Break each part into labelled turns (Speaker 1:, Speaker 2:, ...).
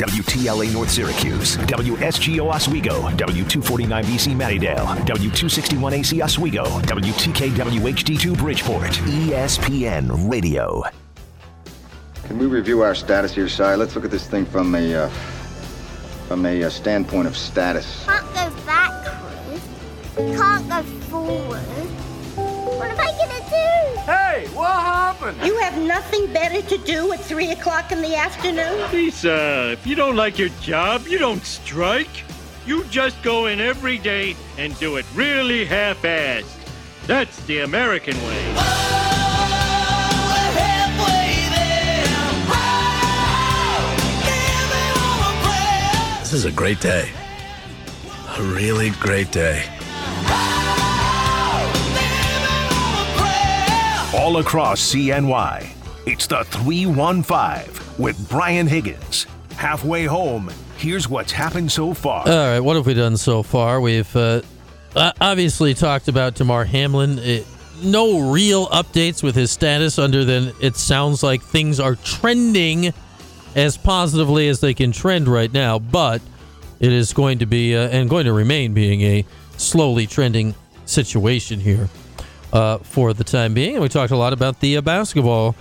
Speaker 1: WTLA North Syracuse, WSGO Oswego, W249BC Mattydale, W261AC Oswego, WTKWHD2 Bridgeport, ESPN Radio.
Speaker 2: Can we review our status here, Cy? Let's look at this thing from a uh, from a uh, standpoint of status.
Speaker 3: Can't go backwards. Can't go forward. What am I gonna do?
Speaker 4: Hey, what happened?
Speaker 5: You have nothing better to do at 3 o'clock in the afternoon?
Speaker 6: Lisa, if you don't like your job, you don't strike. You just go in every day and do it really half-assed. That's the American way.
Speaker 7: This is a great day. A really great day.
Speaker 1: All across CNY, it's the 315 with Brian Higgins. Halfway home, here's what's happened so far.
Speaker 8: All right, what have we done so far? We've uh, uh, obviously talked about Damar Hamlin. It, no real updates with his status, other than it sounds like things are trending as positively as they can trend right now. But it is going to be uh, and going to remain being a slowly trending situation here uh, for the time being. And we talked a lot about the uh, basketball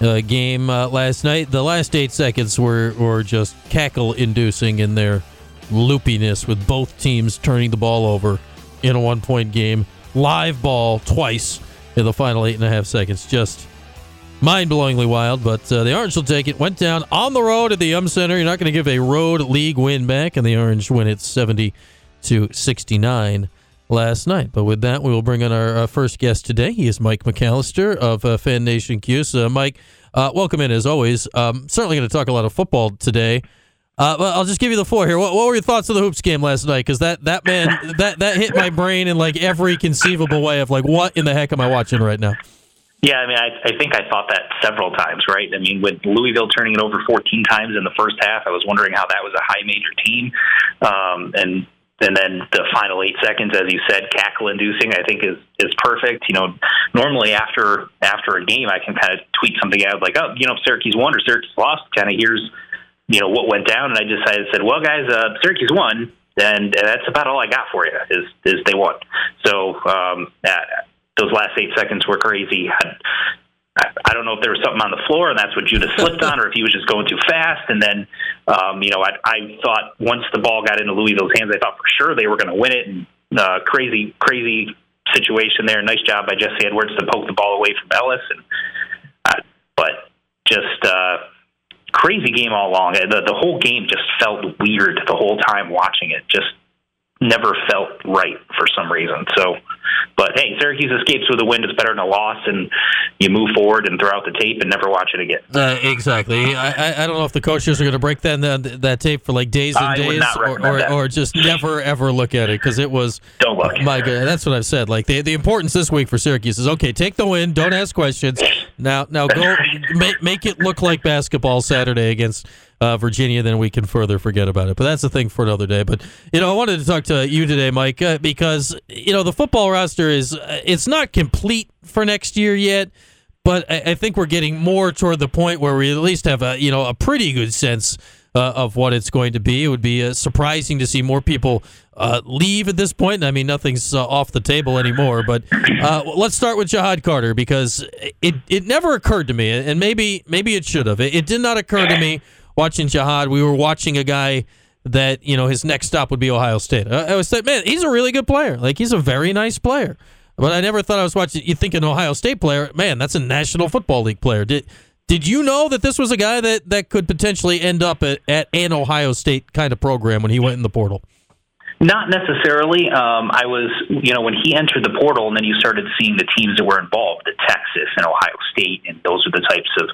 Speaker 8: uh, game uh, last night. The last eight seconds were, were just cackle inducing in their loopiness with both teams turning the ball over in a one point game. Live ball twice in the final eight and a half seconds. Just mind blowingly wild, but uh, the Orange will take it. Went down on the road at the Um Center. You're not going to give a road league win back, and the Orange win it 70 to 69 last night. But with that, we will bring in our uh, first guest today. He is Mike McAllister of uh, Fan Nation Cuse. Uh, Mike, uh, welcome in as always. Um, certainly going to talk a lot of football today. Uh, but I'll just give you the floor here. What, what were your thoughts of the hoops game last night? Because that that man that that hit my brain in like every conceivable way of like what in the heck am I watching right now?
Speaker 9: Yeah, I mean, I, I think I thought that several times, right? I mean, with Louisville turning it over 14 times in the first half, I was wondering how that was a high major team, um, and and then the final eight seconds, as you said, cackle inducing, I think is is perfect. You know, normally after after a game, I can kind of tweet something out like, oh, you know, Syracuse won or Syracuse lost. Kind of here's you know what went down, and I decided said, well, guys, uh, Syracuse won, and that's about all I got for you is is they won. So um, uh, those last eight seconds were crazy. I, I don't know if there was something on the floor and that's what Judah slipped on, or if he was just going too fast. And then, um, you know, I, I thought once the ball got into Louisville's hands, I thought for sure they were going to win it. And uh, crazy, crazy situation there. Nice job by Jesse Edwards to poke the ball away from Ellis. And uh, but just uh, crazy game all along. The the whole game just felt weird the whole time watching it. Just never felt right for some reason. So, but hey, Syracuse escapes with a win. It's better than a loss, and you move forward and throw out the tape and never watch it again.
Speaker 8: Uh, exactly. I, I, don't know if the coaches are going to break that, that that tape for like days and
Speaker 9: I
Speaker 8: days, or, or, or just never ever look at it because it was.
Speaker 9: Don't look.
Speaker 8: My God, that's what I've said. Like the the importance this week for Syracuse is okay. Take the win. Don't ask questions. Now now go make make it look like basketball Saturday against uh, Virginia, then we can further forget about it. But that's a thing for another day. But you know, I wanted to talk to you today, Mike, uh, because you know the football roster is uh, it's not complete for next year yet. But I, I think we're getting more toward the point where we at least have a you know a pretty good sense uh, of what it's going to be. It would be uh, surprising to see more people uh, leave at this point. I mean, nothing's off the table anymore. But let's start with Ja'Had Carter because it it never occurred to me, and maybe maybe it should have. It, it did not occur to me watching Ja'Had. We were watching a guy that you know his next stop would be Ohio State. I, I was like, man, he's a really good player. Like he's a very nice player. But I never thought I was watching. You think an Ohio State player, man, that's a National Football League player. Did did you know that this was a guy that, that could potentially end up at, at an Ohio State kind of program when he went in the portal?
Speaker 9: Not necessarily. Um, I was, you know, when he entered the portal, and then you started seeing the teams that were involved, the Texas and Ohio State, and those are the types of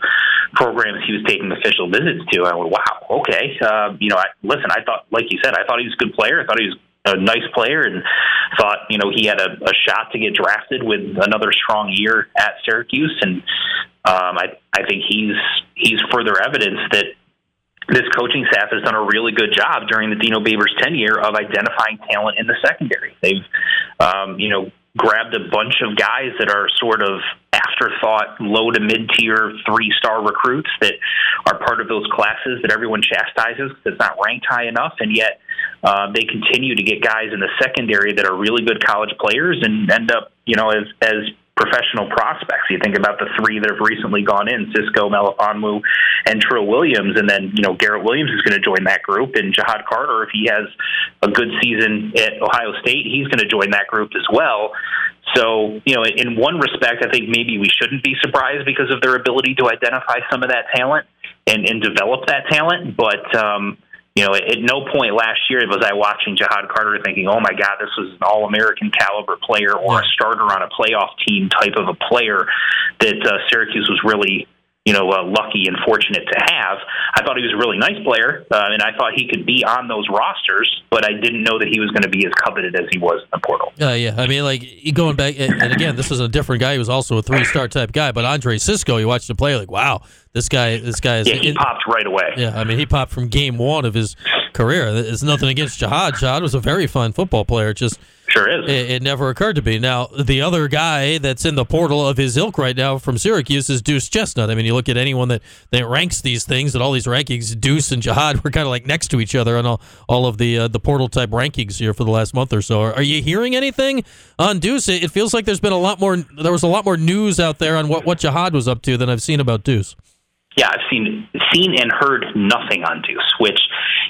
Speaker 9: programs he was taking official visits to. I went, wow, okay. Uh, you know, I, listen, I thought, like you said, I thought he was a good player. I thought he was a nice player, and thought, you know, he had a, a shot to get drafted with another strong year at Syracuse, and um, I, I think he's he's further evidence that this coaching staff has done a really good job during the Dino Babers tenure of identifying talent in the secondary. They've, um, you know, grabbed a bunch of guys that are sort of afterthought, low to mid tier three star recruits that are part of those classes that everyone chastises because it's not ranked high enough, and yet uh, they continue to get guys in the secondary that are really good college players and end up, you know, as as professional prospects. You think about the three that have recently gone in: Cisco, Melifonwu, and Trill Williams, and then you know Garrett Williams is going to join that group, and Ja'Had Carter, if he has a good season at Ohio State, he's going to join that group as well. So, you know, in one respect, I think maybe we shouldn't be surprised because of their ability to identify some of that talent and, and develop that talent. But, um, you know, at no point last year was I watching Ja'Had Carter thinking, "Oh my God, this was an All-American caliber player or a starter on a playoff team type of a player that uh, Syracuse was really you know, uh, lucky and fortunate to have. I thought he was a really nice player, uh, and I thought he could be on those rosters, but I didn't know that he was going to be as coveted as he was in the portal.
Speaker 8: Uh, yeah, I mean, like going back, and, and again, this is a different guy. He was also a three-star type guy, but Andre Cisco, you watched him play, like, wow, this guy, this guy is.
Speaker 9: Yeah, he it, popped right away.
Speaker 8: Yeah, I mean, he popped from game one of his career. It's nothing against Ja'Had. Ja'Had was a very fun football player. Just
Speaker 9: Sure is.
Speaker 8: It, it, never occurred to me. Now, the other guy that's in the portal of his ilk right now from Syracuse is Deuce Chestnut. I mean, you look at anyone that, that ranks these things at all these rankings, Deuce and Ja'Had were kind of like next to each other on all, all of the uh, the portal type rankings here for the last month or so. Are, are you hearing anything on Deuce? It, it, feels like there's been a lot more. There was a lot more news out there on what what Ja'Had was up to than I've seen about Deuce.
Speaker 9: Yeah, I've seen seen and heard nothing on Deuce, which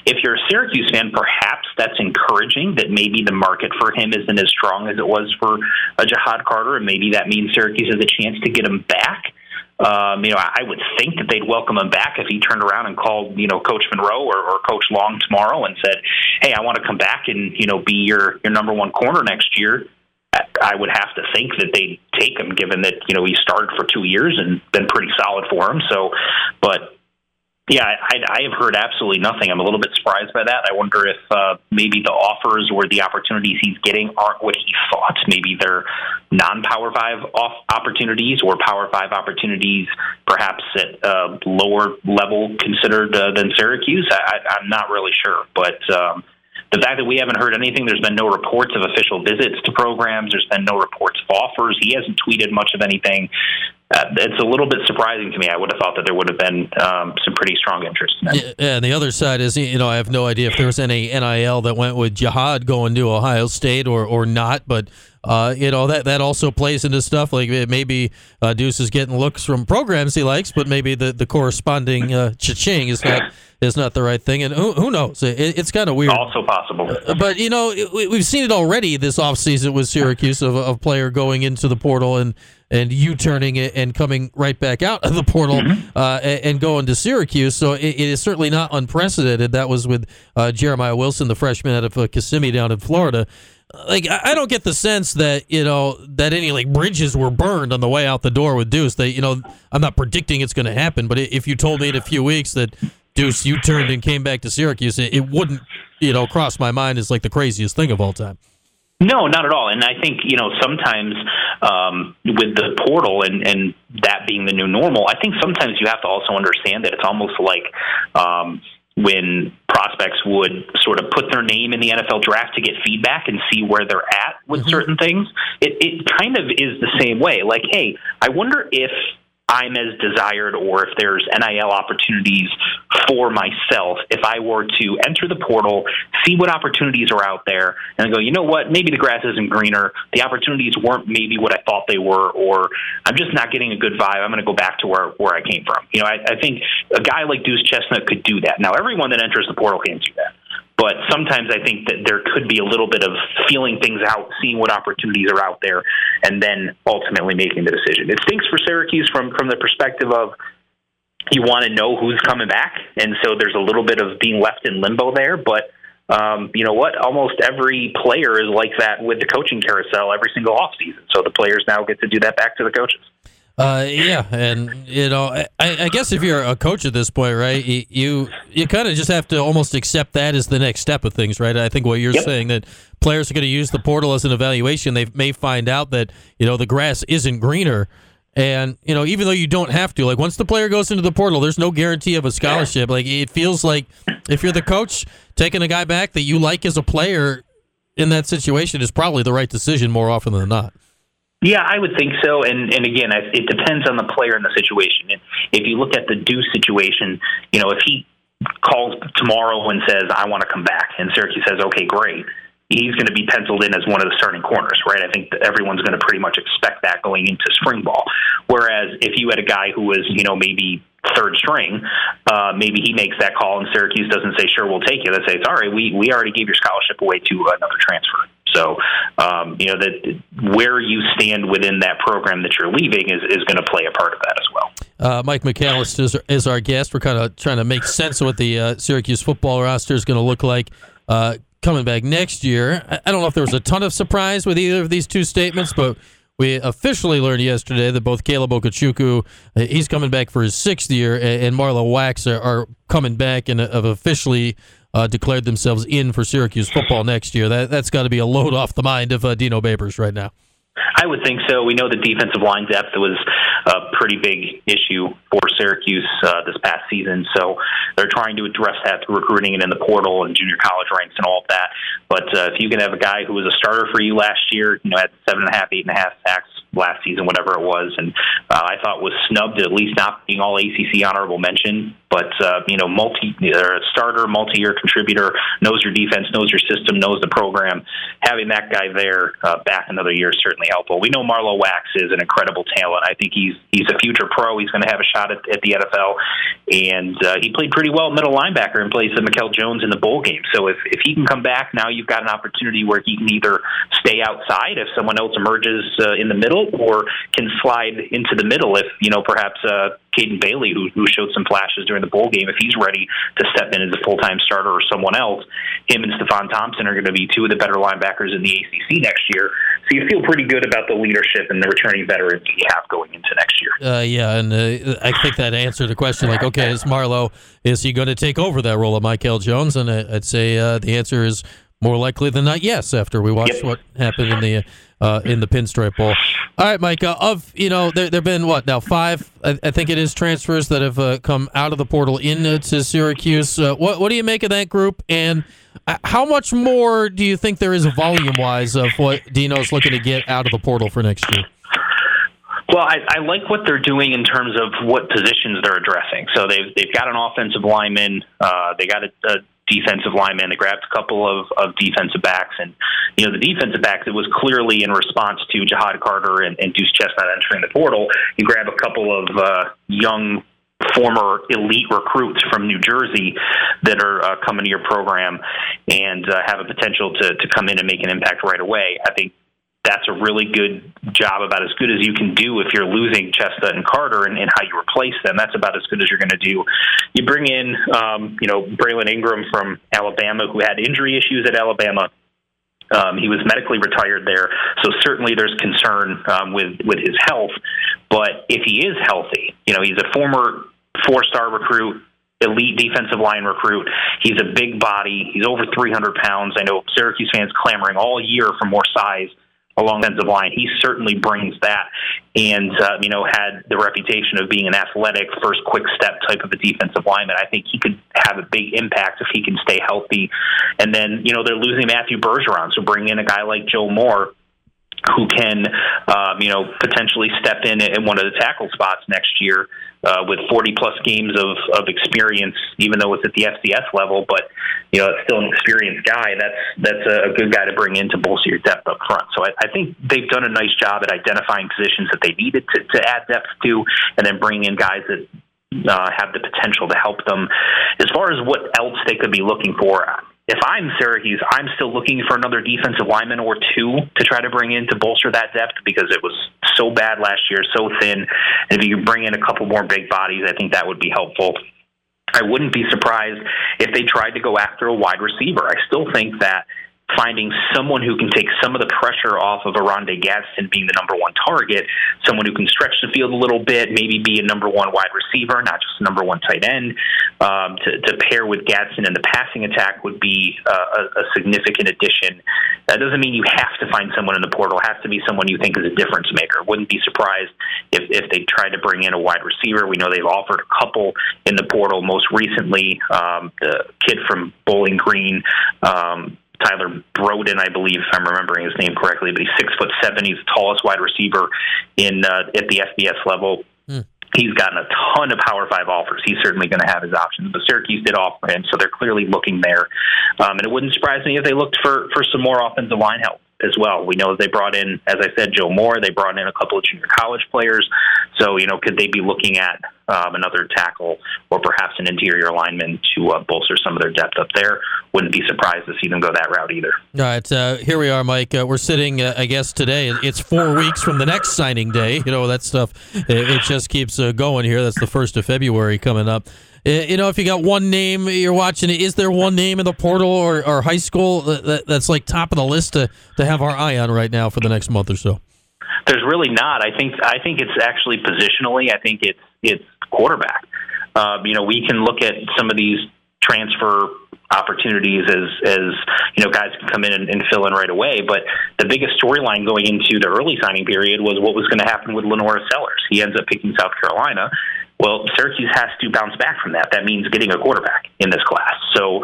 Speaker 9: if you're a Syracuse fan, perhaps that's encouraging that maybe the market for him isn't as strong as it was for a Ja'Had Carter, and maybe that means Syracuse has a chance to get him back. Um, you know, I would think that they'd welcome him back if he turned around and called, you know, Coach Monroe or, or Coach Long tomorrow and said, "Hey, I want to come back and you know be your your number one corner next year." I would have to think that they'd take him, given that you know he started for two years and been pretty solid for him. So, but yeah, I, I have heard absolutely nothing. I'm a little bit surprised by that. I wonder if uh, maybe the offers or the opportunities he's getting aren't what he thought. Maybe they're non-Power Five off opportunities or Power Five opportunities, perhaps at a lower level considered uh, than Syracuse. I, I'm not really sure, but. Um, the fact that we haven't heard anything, there's been no reports of official visits to programs, there's been no reports of offers. He hasn't tweeted much of anything. Uh, it's a little bit surprising to me. I would have thought that there would have been um, some pretty strong interest in.
Speaker 8: Yeah, and the other side is, you know, I have no idea if there was any NIL that went with Ja'Had going to Ohio State or, or not, but uh, you know that that also plays into stuff like maybe uh, Deuce is getting looks from programs he likes, but maybe the the corresponding uh, cha-ching is not is not the right thing, and who, who knows? It, it's kind of weird.
Speaker 9: Also possible.
Speaker 8: Uh, but you know, we've seen it already this offseason with Syracuse of a player going into the portal and and you turning it and coming right back out of the portal mm-hmm. uh, and, going to Syracuse. So it, it is certainly not unprecedented. That was with uh, Jeremiah Wilson, the freshman out of uh, Kissimmee down in Florida like I don't get the sense that you know that any like bridges were burned on the way out the door with Deuce. They, you know, I'm not predicting it's going to happen, but if you told me in a few weeks that Deuce you turned and came back to Syracuse, it, it wouldn't, you know, cross my mind as like the craziest thing of all time.
Speaker 9: No, not at all. And I think you know sometimes um, with the portal and and that being the new normal, I think sometimes you have to also understand that it's almost like. Um, when prospects would sort of put their name in the NFL draft to get feedback and see where they're at with mm-hmm. certain things. It, it kind of is the same way. Like, hey, I wonder if I'm as desired or if there's NIL opportunities for myself if I were to enter the portal, see what opportunities are out there, and go, you know what, maybe the grass isn't greener. The opportunities weren't maybe what I thought they were, or I'm just not getting a good vibe. I'm going to go back to where, where I came from. You know, I, I think a guy like Deuce Chestnut could do that. Now, everyone that enters the portal can't do that. But sometimes I think that there could be a little bit of feeling things out, seeing what opportunities are out there, and then ultimately making the decision. It stinks for Syracuse from from the perspective of you want to know who's coming back, and so there's a little bit of being left in limbo there. But um, you know what? Almost every player is like that with the coaching carousel every single offseason. So the players now get to do that back to the coaches.
Speaker 8: Uh, yeah, and you know, I, I, guess if you're a coach at this point, right, you you, you kind of just have to almost accept that as the next step of things, right? I think what you're yep. saying that players are going to use the portal as an evaluation. They may find out that you know the grass isn't greener, and you know even though you don't have to, like once the player goes into the portal, there's no guarantee of a scholarship. Like it feels like if you're the coach taking a guy back that you like as a player, in that situation is probably the right decision more often than not.
Speaker 9: Yeah, I would think so. And and again, it depends on the player and the situation. If you look at the Deuce situation, you know, if he calls tomorrow and says, "I want to come back," and Syracuse says, "Okay, great," he's going to be penciled in as one of the starting corners, right? I think everyone's going to pretty much expect that going into spring ball. Whereas if you had a guy who was, you know, maybe third string, uh, maybe he makes that call and Syracuse doesn't say, sure, we'll take you. They say, right, we, we already gave your scholarship away to another transfer. So, um, you know, that where you stand within that program that you're leaving is, is going to play a part of that as well.
Speaker 8: Uh, Mike McAllister is, is, our guest. We're kind of trying to make sense of what the uh, Syracuse football roster is going to look like uh, coming back next year. I, I don't know if there was a ton of surprise with either of these two statements, but we officially learned yesterday that both Caleb Okechukwu, uh, he's coming back for his sixth year, and Marlowe Wax are, are coming back and have officially uh, declared themselves in for Syracuse football next year. That that's got to be a load off the mind of uh, Dino Babers right now.
Speaker 9: I would think so. We know the defensive line depth was a pretty big issue for Syracuse uh, this past season, so they're trying to address that through recruiting and in the portal and junior college ranks and all of that. But uh, if you can have a guy who was a starter for you last year, you know, had seven and a half, eight and a half sacks last season, whatever it was, and uh, I thought was snubbed at least not being all ACC honorable mention. But uh, you know, multi or a starter, multi-year contributor, knows your defense, knows your system, knows the program. Having that guy there uh, back another year is certainly helpful. We know Marlowe Wax is an incredible talent. I think he's he's a future pro. He's going to have a shot at, at the NFL, and uh, he played pretty well middle linebacker in place of Mikel Jones in the bowl game. So if if he can come back now, you've got an opportunity where he can either stay outside if someone else emerges uh, in the middle or can slide into the middle if you know perhaps uh, Caden Bailey, who, who showed some flashes during the bowl game, if he's ready to step in as a full time starter or someone else, him and Stefon Thompson are going to be two of the better linebackers in the ACC next year. So you feel pretty good about the leadership and the returning veterans you have going into next year.
Speaker 8: Uh, yeah, and uh, I think that answered the question. Like, okay, is Marlowe is he going to take over that role of Mikel Jones? And I'd say uh, the answer is more likely than not, yes. After we watched yep. what happened in the uh, in the Pinstripe Bowl. All right, Mike. Uh, of you know, there there've been what now five? I, I, think it is transfers that have uh, come out of the portal into Syracuse. Uh, what what do you make of that group? And uh, how much more do you think there is volume wise of what Dino's looking to get out of the portal for next year?
Speaker 9: Well, I, I like what they're doing in terms of what positions they're addressing. So they've they've got an offensive lineman, uh, they got a, a defensive lineman. They grabbed a couple of, of defensive backs, and you know the defensive backs. It was clearly in response to Ja'Had Carter and, and Deuce Chestnut entering the portal. You grab a couple of uh, young former elite recruits from New Jersey that are uh, coming to your program and uh, have a potential to, to come in and make an impact right away. I think that's a really good job, about as good as you can do if you're losing Chestnut and Carter and, and how you replace them. That's about as good as you're going to do. You bring in, um, you know, Braylen Ingraham from Alabama, who had injury issues at Alabama. Um, he was medically retired there, so certainly there's concern um, with with his health. But if he is healthy, you know, he's a former four-star recruit, elite defensive line recruit. He's a big body. He's over 300 pounds. I know Syracuse fans clamoring all year for more size along the defensive line. He certainly brings that, and uh, you know had the reputation of being an athletic, first quick step type of a defensive lineman. I think he could have a big impact if he can stay healthy. And then you know they're losing Matthew Bergeron, so bring in a guy like Joe Moore who can, um, you know, potentially step in at one of the tackle spots next year uh, with 40 plus games of, of experience, even though it's at the FCS level. But you know, it's still an experienced guy. That's that's a good guy to bring in to bolster your depth up front. So I, I think they've done a nice job at identifying positions that they needed to, to add depth to, and then bringing in guys that uh, have the potential to help them. As far as what else they could be looking for, if I'm Syracuse, I'm still looking for another defensive lineman or two to try to bring in to bolster that depth because it was so bad last year, so thin. And if you bring in a couple more big bodies, I think that would be helpful. I wouldn't be surprised if they tried to go after a wide receiver. I still think that finding someone who can take some of the pressure off of Oronde Gadsden being the number one target, someone who can stretch the field a little bit, maybe be a number one wide receiver, not just a number one tight end, um, to, to, pair with Gadsden in the passing attack would be uh, a, a, significant addition. That doesn't mean you have to find someone in the portal. It has to be someone you think is a difference maker. Wouldn't be surprised if, if they tried to bring in a wide receiver. We know they've offered a couple in the portal. Most recently, um, the kid from Bowling Green, um, Tyler Broden, I believe, if I'm remembering his name correctly, but he's six foot seven. He's the tallest wide receiver in uh, at the FBS level.
Speaker 8: Hmm.
Speaker 9: He's gotten a ton of Power Five offers. He's certainly going to have his options, but Syracuse did offer him, so they're clearly looking there. Um, and it wouldn't surprise me if they looked for for some more offensive line help as well. We know they brought in, as I said, Joe Moore. They brought in a couple of junior college players. So, you know, could they be looking at um, another tackle or perhaps an interior lineman to uh, bolster some of their depth up there? Wouldn't be surprised to see them go that route either.
Speaker 8: All right, uh, here we are, Mike. Uh, we're sitting, uh, I guess, today. It's four weeks from the next signing day. You know, that stuff, it, it just keeps uh, going here. That's the 1st of February coming up. Uh, You know, if you got one name you're watching, is there one name in the portal or, or high school that, that- that's like top of the list to, to have our eye on right now for the next month or so?
Speaker 9: There's really not. I think I think it's actually positionally. I think it's it's quarterback. Um, you know, we can look at some of these transfer opportunities as as you know guys can come in and, and fill in right away. But the biggest storyline going into the early signing period was what was going to happen with LaNorris Sellers. He ends up picking South Carolina. Well, Syracuse has to bounce back from that. That means getting a quarterback in this class. So,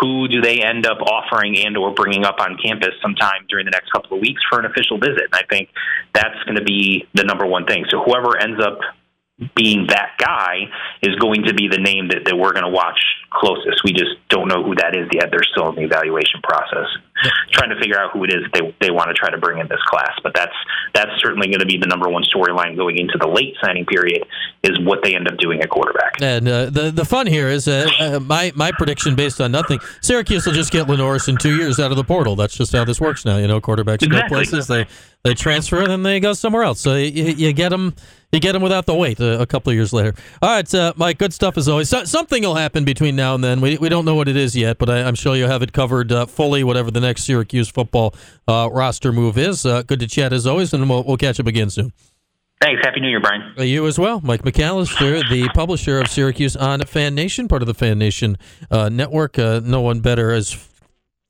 Speaker 9: who do they end up offering and or bringing up on campus sometime during the next couple of weeks for an official visit? And I think that's going to be the number one thing. So, whoever ends up being that guy is going to be the name that, that we're going to watch closest. We just don't know who that is yet. They're still in the evaluation process, trying to figure out who it is they they want to try to bring in this class. But that's that's certainly going to be the number one storyline going into the late signing period is what they end up doing at quarterback.
Speaker 8: And uh, the the fun here is uh, uh, my my prediction based on nothing. Syracuse will just get LaNorris in two years out of the portal. That's just how this works now. You know, quarterbacks go
Speaker 9: Exactly.
Speaker 8: places, they they transfer, and then they go somewhere else. So you, you get them. You get them without the wait uh, a couple of years later. All right, uh, Mike. Good stuff as always. So, something will happen between now and then. We, we don't know what it is yet, but I, I'm sure you'll have it covered uh, fully. Whatever the next Syracuse football uh, roster move is. Uh, good to chat as always, and we'll, we'll catch up again soon.
Speaker 9: Thanks. Happy New Year, Brian.
Speaker 8: Uh, You as well, Mike McAllister, the publisher of Syracuse on Fan Nation, part of the Fan Nation uh, network. Uh, no one better as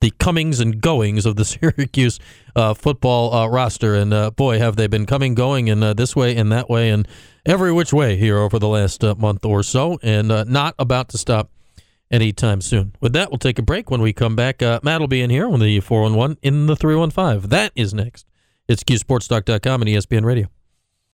Speaker 8: the comings and goings of the Syracuse uh, football uh, roster. And uh, boy, have they been coming, going, and uh, this way and that way, and every which way here over the last uh, month or so, and uh, not about to stop anytime soon. With that, we'll take a break. When we come back, Matt will be in here on the 411 in the 315. That is next. It's QSportstalk.com and ESPN Radio.